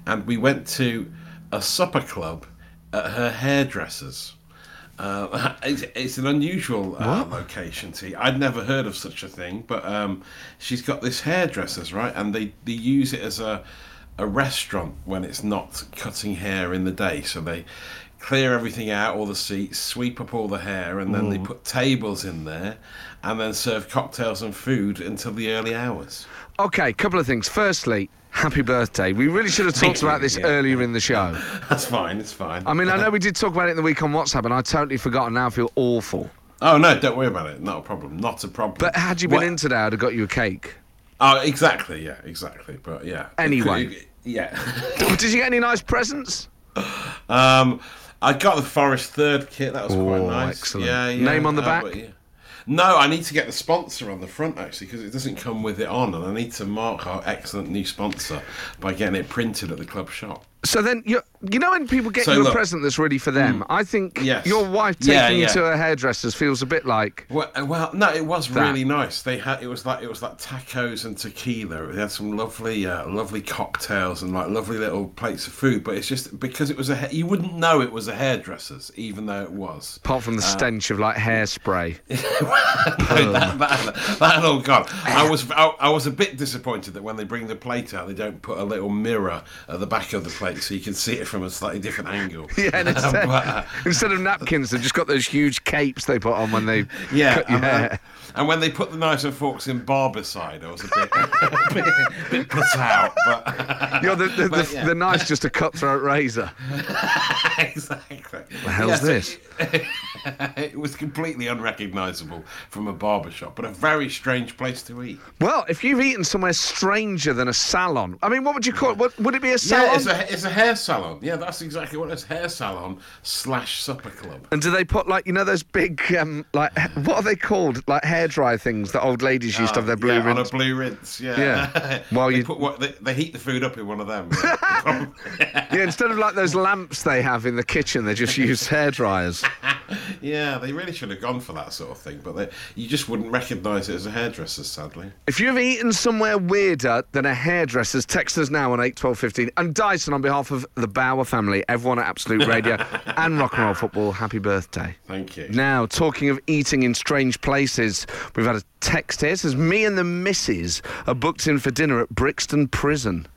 and we went to a supper club at her hairdresser's. Uh, <laughs> it's, it's an unusual uh, location to I'd never heard of such a thing, but um, she's got this hairdressers, right? And they, they use it as a, a restaurant when it's not cutting hair in the day. So they clear everything out, all the seats, sweep up all the hair, and then they put tables in there and then serve cocktails and food until the early hours. Okay, couple of things. Firstly, happy birthday. We really should have talked about this yeah. earlier in the show. <laughs> That's fine, it's fine. I mean, I know we <laughs> did talk about it in the week on WhatsApp, and I totally forgot, and now I feel awful. oh, no, don't worry about it. Not a problem. Not a problem. But had you been What- in today, I'd have got you a cake. Oh, exactly, yeah, exactly. But yeah. Anyway. Yeah. <laughs> Did you get any nice presents? Um, I got the Forest Third kit. That was quite Oh, nice. excellent. Yeah, yeah. Name on the uh, back? but yeah. No, I need to get the sponsor on the front actually because it doesn't come with it on, and I need to mark our excellent new sponsor by getting it printed at the club shop. So then, you you know when people get So you a present that's really for them, I think Yes. your wife taking Yeah, you to a hairdresser's feels a bit like. Well, well, no, it was That. really nice. They had it was like it was like tacos and tequila. They had some lovely, uh, lovely cocktails and like lovely little plates of food. But it's just because it was a you wouldn't know it was a hairdresser's, even though it was. Apart from the Uh, stench of like hairspray. <laughs> that, that, that all gone. I was I, I was a bit disappointed that when they bring the plate out, they don't put a little mirror at the back of the plate so you can see it from a slightly different angle. <laughs> Yeah, and instead, <laughs> But, uh, instead of napkins, they've just got those huge capes they put on when they <laughs> yeah, cut your and, hair. and when they put the knives and forks in Barbicide, I was a bit, a bit, bit put out. But You're the, the, but, the, yeah. the knife's just a cutthroat razor. exactly. What The hell's Yeah, this? <laughs> it was completely unrecognisable from a barber shop, but a very strange place to eat. Well, if you've eaten somewhere stranger than a salon, I mean, what would you call it? What, would it be a salon? Yeah, it's a, it's a hair salon. Yeah, that's exactly what it is. Hair salon slash supper club. and do they put like you know those big um, like what are they called like hair dry things that old ladies used to have their blue Uh, yeah, on a rinse? blue rinse. Yeah. Yeah. <laughs> While they you- put what they, they heat the food up in one of them. Yeah. <laughs> Yeah, instead of like those lamps they have in the kitchen, they just use hair dryers. Yeah, they really should have gone for that sort of thing, but they, you just wouldn't recognise it as a hairdresser, sadly. If you've eaten somewhere weirder than a hairdresser's, text us now on eight twelve fifteen. And Dyson, on behalf of the Bauer family, everyone at Absolute Radio <laughs> and Rock and Roll Football, happy birthday. Thank you. Now, talking of eating in strange places, we've had a text here. It says, Me and the missus are booked in for dinner at Brixton Prison.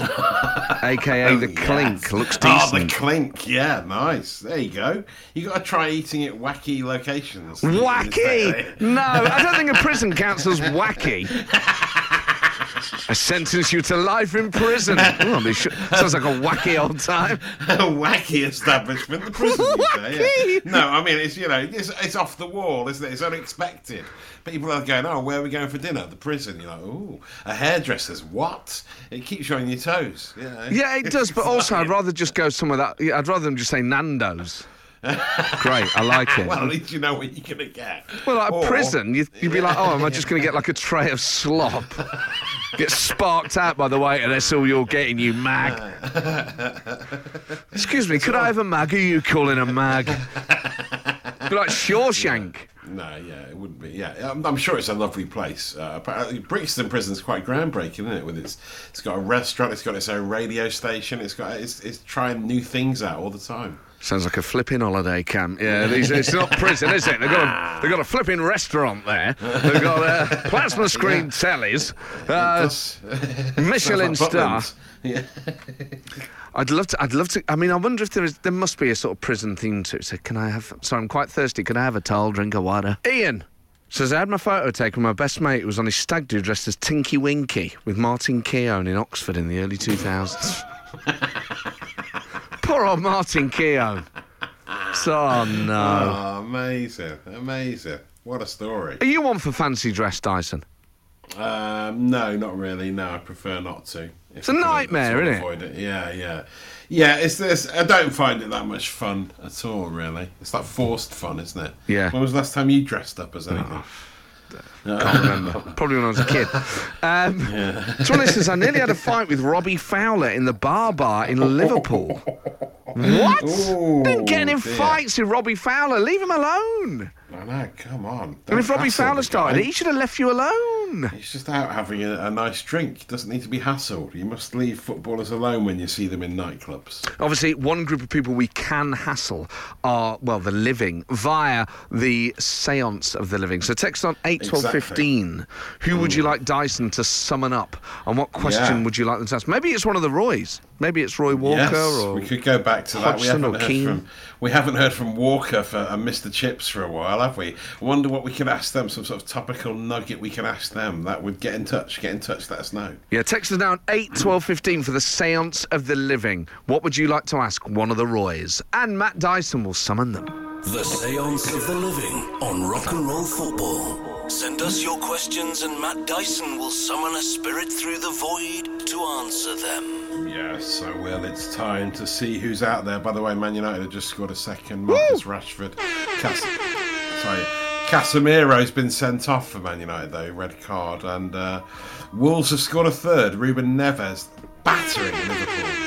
AKA <laughs> oh, the Yes. Clink. Looks ah, decent. Oh, the clink. Yeah, nice. There you go. You got to try eating at wacky locations. Wacky! <laughs> No, I don't think a prison counts as wacky. <laughs> <laughs> I sentence you to life in prison. Oh, should- sounds like a wacky old time. <laughs> a wacky establishment, the prison. say, <laughs> yeah. No, I mean it's you know it's, it's off the wall, isn't it? It's unexpected. People are going, oh, where are we going for dinner? The prison. You're like, oh, a hairdresser's. What? It keeps you on your toes. You know? Yeah, it does, but also I'd rather just go somewhere that yeah, I'd rather them just say Nando's. <laughs> Great, I like it. Well, at least you know what you're gonna get. Well, like Or- a prison, you'd, you'd be like, oh, am I just going to get like a tray of slop? <laughs> Get sparked out by the waiter, that's all you're getting, you mag. <laughs> Excuse me, could I have a mag? Who are you calling a mag? Be like Shawshank. No, yeah, it wouldn't be. Yeah, I'm, I'm sure it's a lovely place. Uh, apparently Brixton Prison's quite groundbreaking, isn't it? With its, it's got a restaurant, it's got its own radio station, it's got, it's, it's trying new things out all the time. Sounds like a flipping holiday camp. Yeah, these, it's not prison, is it? They've got a, they've got a flipping restaurant there. They've got uh, <laughs> plasma screen tellies, <laughs> uh, <laughs> Michelin like star. Yeah. I'd love to. I'd love to. I mean, I wonder if there is. There must be a sort of prison theme to it. So, can I have? Sorry, I'm quite thirsty. Can I have a tall drink of water? Ian says I had my photo taken with my best mate who was on his stag do dressed as Tinky Winky with Martin Keown in Oxford in the early 2000s. Poor old Martin Keown. So, oh, no. Oh, amazing, amazing. What a story. Are you one for fancy dress, Dyson? Um, no, not really. No, I prefer not to. It's a I nightmare, isn't it? avoid it. Yeah, yeah, yeah. It's this. I don't find it that much fun at all. Really, it's like forced fun, isn't it? Yeah. When was the last time you dressed up as anything? Can't <laughs> remember. Probably when I was a kid. Um, <laughs> Johnny says, I nearly had a fight with Robbie Fowler in the bar bar in Liverpool. <laughs> What? Ooh, Didn't get in dear. fights with Robbie Fowler. Leave him alone. I know. Come on. I mean, if Robbie Fowler started it, he should have left you alone. He's just out having a, a nice drink. He doesn't need to be hassled. You must leave footballers alone when you see them in nightclubs. Obviously, one group of people we can hassle are, well, the living via the seance of the living. So text on 8 12 Exactly. 15. Who would you hmm. like Dyson to summon up? And what question Yeah. would you like them to ask? Maybe it's one of the Roys. Maybe it's Roy Walker yes, or. we could go back to that. We haven't or heard Keane. from we haven't heard from Walker for and Mr. Chips for a while, have we? I wonder what we could ask them. Some sort of topical nugget we can ask them. That would get in touch. Get in touch. Let us know. Yeah, text us now 8 12 15 for the seance of the living. What would you like to ask one of the Roys? And Matt Dyson will summon them. The Seance of the Living on Rock and Roll Football. Send us your questions and Matt Dyson will summon a spirit through the void to answer them. Yes, I will. it's time to see who's out there. By the way, Man United have just scored a second. Marcus Rashford. Cas- sorry. Casemiro's been sent off for Man United, though, red card. And uh, Wolves have scored a third. Ruben Neves battering Liverpool.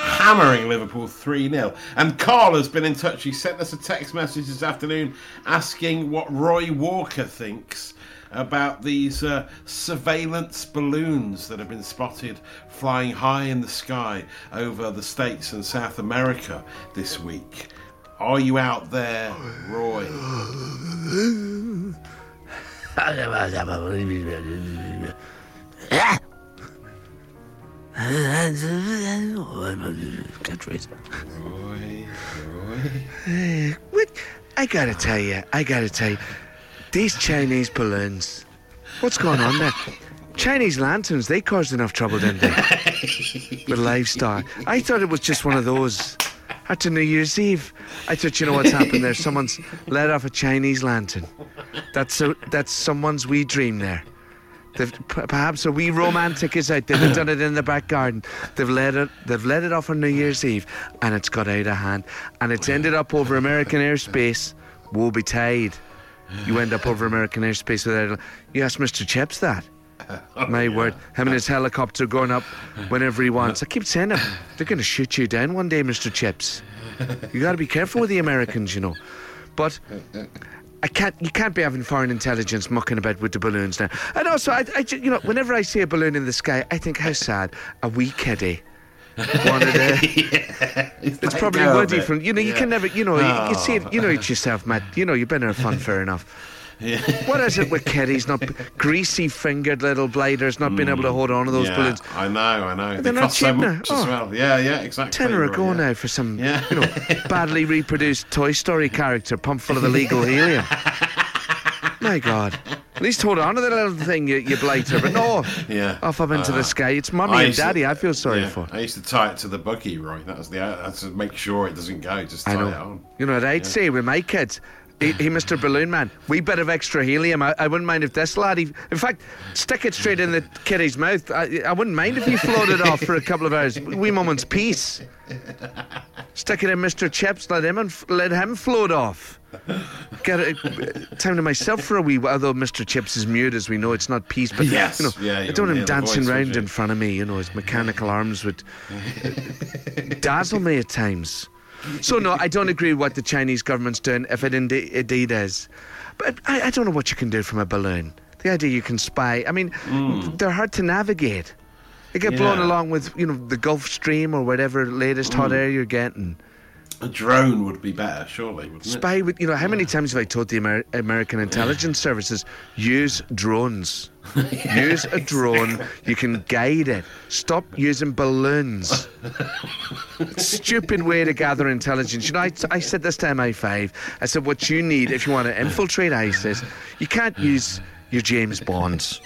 Hammering Liverpool 3 0. And Carl has been in touch. He sent us a text message this afternoon asking what Roy Walker thinks about these uh, surveillance balloons that have been spotted flying high in the sky over the States and South America this week. Are you out there, Roy? <laughs> Roy, Roy. What? I gotta tell you, I gotta tell you, these Chinese balloons, what's going on there? Chinese lanterns, they caused enough trouble, didn't they? <laughs> With livestock. I thought it was just one of those. After New Year's Eve, I thought, you know what's happened there? Someone's let off a Chinese lantern. That's a, that's someone's wee dream there. They've, perhaps a wee romantic is out there. They've done it in the back garden. They've let it. They've let it off on New Year's Eve, and it's got out of hand, and it's ended up over American airspace. Woe betide. You end up over American airspace without. You ask Mr. Chips that. My <laughs> word, him and his helicopter going up whenever he wants. I keep saying it. <laughs> They're going to shoot you down one day, Mr. Chips. You got to be careful with the Americans, you know. But I can't. You can't be having foreign intelligence mucking about with the balloons now. And also, I, I you know, whenever I see a balloon in the sky, I think how sad a wee kiddie. Wanted to, <laughs> it's probably go a woody bit. from you know you can never you know you, you see it you know it yourself Matt you know you've been there fun fair enough what is it with kiddies not greasy fingered little bladers not being able to hold on to those yeah, balloons I know, I know. They're They not cost so cheap now. much as Oh. well. Yeah, yeah, exactly. tenner a go yeah. now for some Yeah. you know badly reproduced Toy Story character pumped full of illegal helium <laughs> my God At least hold on to the little thing, you, you blater. But no, Yeah. off up into Uh, the sky. It's mummy and used to- daddy. I feel sorry yeah, for. I used to tie it to the buggy, Roy. That was the. That's to make sure it doesn't go. Just tie it on. You know what I'd say with my kids? He, he, Mr. Balloon Man, we bit of extra helium. I, I wouldn't mind if this lad, he, in fact, stick it straight in the kiddie's mouth. I, I wouldn't mind if he floated off for a couple of hours. Wee moment's peace. Stick it in Mr. Chips, let him and let him float off. Get it, time to myself for a wee while. Although Mr. Chips is mute, as we know, it's not peace. But Yes, you know, yeah, I don't want him dancing voice, would round in front of me. You know, his mechanical arms would <laughs> dazzle me at times. So no, I don't agree with what the Chinese government's doing, if it indeed, indeed is. But I, I don't know what you can do from a balloon. The idea you can spy. I mean, they're hard to navigate. They get blown Hmm. Along with you know the Gulf Stream or whatever latest hot air you're getting. A drone would be better, surely, wouldn't it? Spy with you know how many times have I told the Amer- American intelligence services use <laughs> drones? use a drone. You can <laughs> guide it. Stop using balloons. Stupid way to gather intelligence. You know, I, I said this to MI5. I said, what you need if you want to infiltrate ISIS, you can't use your James Bonds.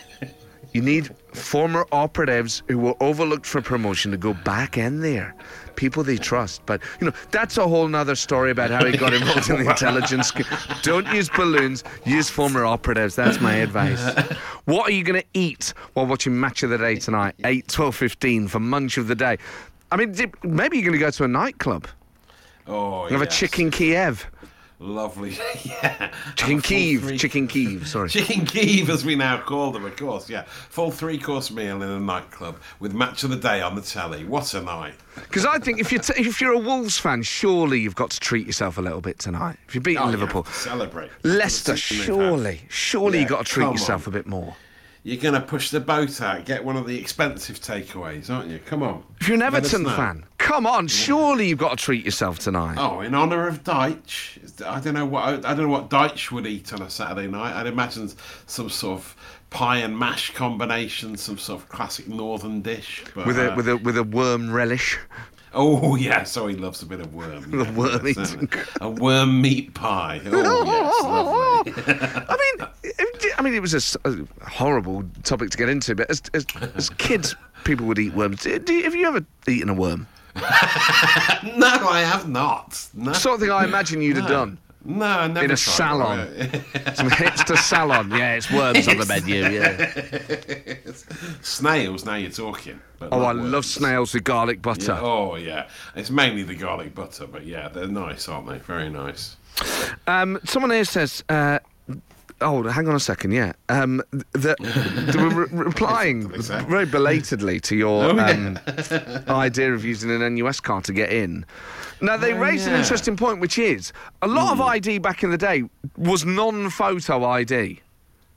You need former operatives who were overlooked for promotion to go back in there. People they trust. But, you know, that's a whole nother story about how he got involved in the <laughs> intelligence. Don't use balloons, use former operatives. That's my advice. <laughs> What are you going to eat while watching Match of the Day tonight? 8, 12, 15 for Munch of the Day. I mean, maybe you're going to go to a nightclub. Oh, Have a chicken Kiev. Lovely. <laughs> yeah. Chicken Kiev. Chicken Kiev, sorry. Chicken Kiev, as we now call them, of course, yeah. Full three course meal in a nightclub with match of the day on the telly. What a night. Because I think if you're, t- if you're a Wolves fan, surely you've got to treat yourself a little bit tonight. If you're beating Oh, Liverpool. to celebrate. Leicester, That's the system they've had. surely, surely Yeah, you've got to treat yourself on. a bit more. You're going to push the boat out, get one of the expensive takeaways, aren't you? Come on. If you're an Everton fan, come on, surely you've got to treat yourself tonight. Oh, in honour of Dyche, I don't know what I don't know what Dyche would eat on a Saturday night. I'd imagine some sort of pie and mash combination, some sort of classic northern dish. But, with a uh, with a with a worm relish. oh yeah, so he loves a bit of worm. <laughs> The yeah, worm a worm meat pie. <laughs> Oh yes, lovely. <laughs> I mean, it, I mean, it was a horrible topic to get into, but as, as, as kids, people would eat worms. Do, do, have you ever eaten a worm? <laughs> no, I have not. No, Sort of thing I imagine you'd have done. no, I never In a salon. <laughs> Some hipster salon. Yeah, it's worms on the menu. Yeah. <laughs> Snails. Now you're talking. Oh, I love snails with garlic butter. Yeah, oh yeah, it's mainly the garlic butter, but yeah, they're nice, aren't they? Very nice. Um, someone here says. Uh, Oh, hang on a second. Yeah, um, that they were re- replying What did they say? very belatedly to your Oh, yeah. um, idea of using an NUS card to get in. Now they Oh, raised an yeah. Hmm. interesting point, which is a lot of ID back in the day was non-photo ID.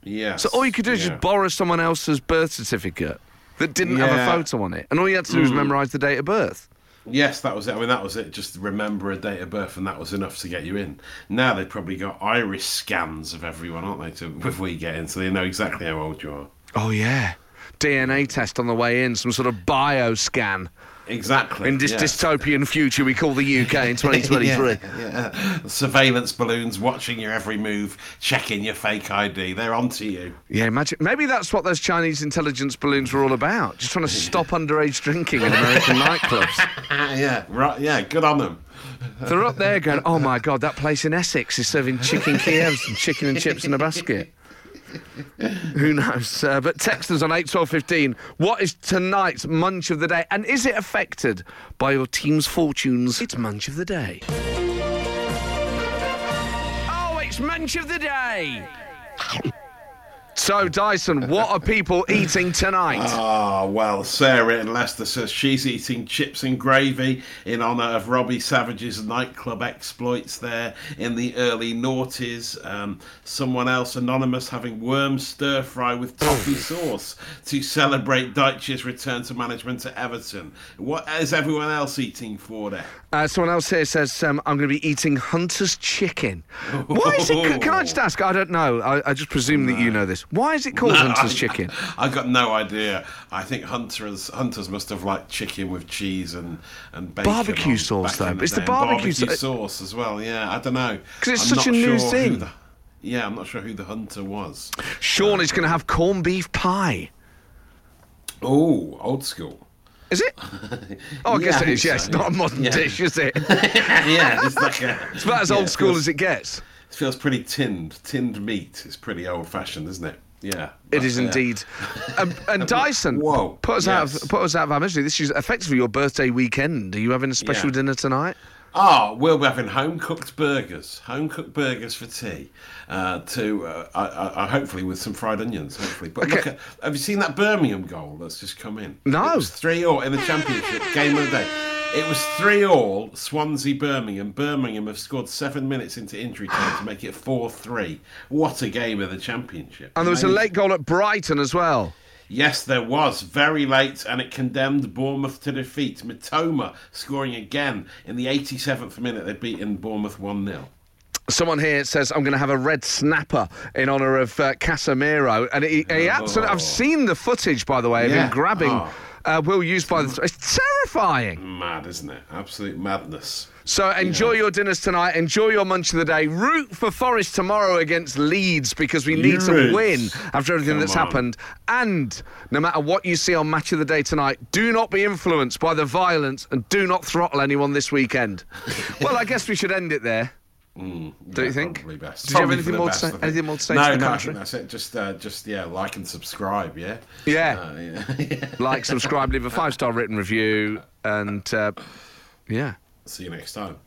Yes. So all you could do is yeah. just borrow someone else's birth certificate that didn't have a Hmm. photo on it, and all you had to do was memorise the date of birth. Yes, that was it. I mean, that was it. Just remember a date of birth, and that was enough to get you in. Now they've probably got iris scans of everyone, aren't they? To <laughs> before you get in, so they know exactly how old you are. Oh yeah, DNA test on the way in, some sort of bio scan. Exactly. In this yeah. dystopian future we call the UK in <laughs> 2023. Yeah, yeah. Surveillance balloons watching your every move, checking your fake ID. They're onto you. Yeah, imagine. Maybe that's what those Chinese intelligence balloons were all about. Just trying to <laughs> stop underage drinking in American <laughs> nightclubs. yeah, right. Yeah, good on them. They're up there going, oh my God, that place in Essex is serving chicken Kievs and chicken and chips in a basket. <laughs> Who knows? Uh, but text us on 8 12 15. What is tonight's munch of the day? And is it affected by your team's fortunes? It's munch of the day. Oh, it's munch of the day. <laughs> So, Dyson, what are people eating tonight? Ah, well, Sarah in Leicester says she's eating chips and gravy in honour of Robbie Savage's nightclub exploits there in the early noughties. Um, someone else, anonymous, having worm stir fry with toffee sauce to celebrate Dyche's return to management at Everton. What is everyone else eating for there? Uh, someone else here says, um, I'm going to be eating Hunter's chicken. Why is it? Can I just <laughs> ask? I don't know. I, I just presume that you know this. Why is it called Hunter's chicken? <laughs> I've got no idea. I think hunters hunters must have liked chicken with cheese and and bacon. Barbecue on sauce, though. It's the barbecue barbecue sa- sauce as well. Yeah, I don't know because it's I'm such a new sure thing. the- Yeah, I'm not sure who the hunter was. Sean uh, is going to have corned beef pie. Oh, old school. Is it? <laughs> Oh, I Yeah, guess I it is. Yes, so, not a modern Yeah. dish, is it? <laughs> yeah, it's like a, It's about as yeah, old school as it gets. Feels pretty tinned. Tinned meat is pretty old fashioned, isn't it? Yeah. It is indeed. <laughs> Um, and Dyson, Whoa, put us out of put us out of our misery. This is effectively your birthday weekend. Are you having a special Yeah. dinner tonight? Oh, we'll be having home cooked burgers, home cooked burgers for tea. Uh, to uh, I, I, hopefully with some fried onions, hopefully. But look at, have you seen that Birmingham goal that's just come in? No. three all in the championship game of the day. It was three all. Swansea Birmingham. Birmingham have scored seven minutes into injury time to make it four three. What a game of the championship! And there was a late goal at Brighton as well. Yes, there was. Very late, and it condemned Bournemouth to defeat. Mitoma scoring again in the 87th minute. They'd beaten Bournemouth 1 0. Someone here says I'm going to have a red snapper in honour of uh, Casemiro, and he, he absolutely. I've seen the footage, by the way, of Oh. Yeah. him grabbing Oh. Uh, Will Hughes by the. It's terrifying. Mad, isn't it? Absolute madness. So enjoy your dinners tonight. Enjoy your munch of the day. Root for Forest tomorrow against Leeds because we need to win after everything Come that's on. happened. And no matter what you see on Match of the Day tonight, do not be influenced by the violence and do not throttle anyone this weekend. <laughs> well, I guess we should end it there. Don't you think? Probably best. Did you have anything more to say- anything more to say no, to the no, I country? think that's it. Just, uh, just yeah, like and subscribe. Yeah. Yeah. Uh, yeah. <laughs> Like, subscribe, leave a five star written review, and uh, yeah. See you next time.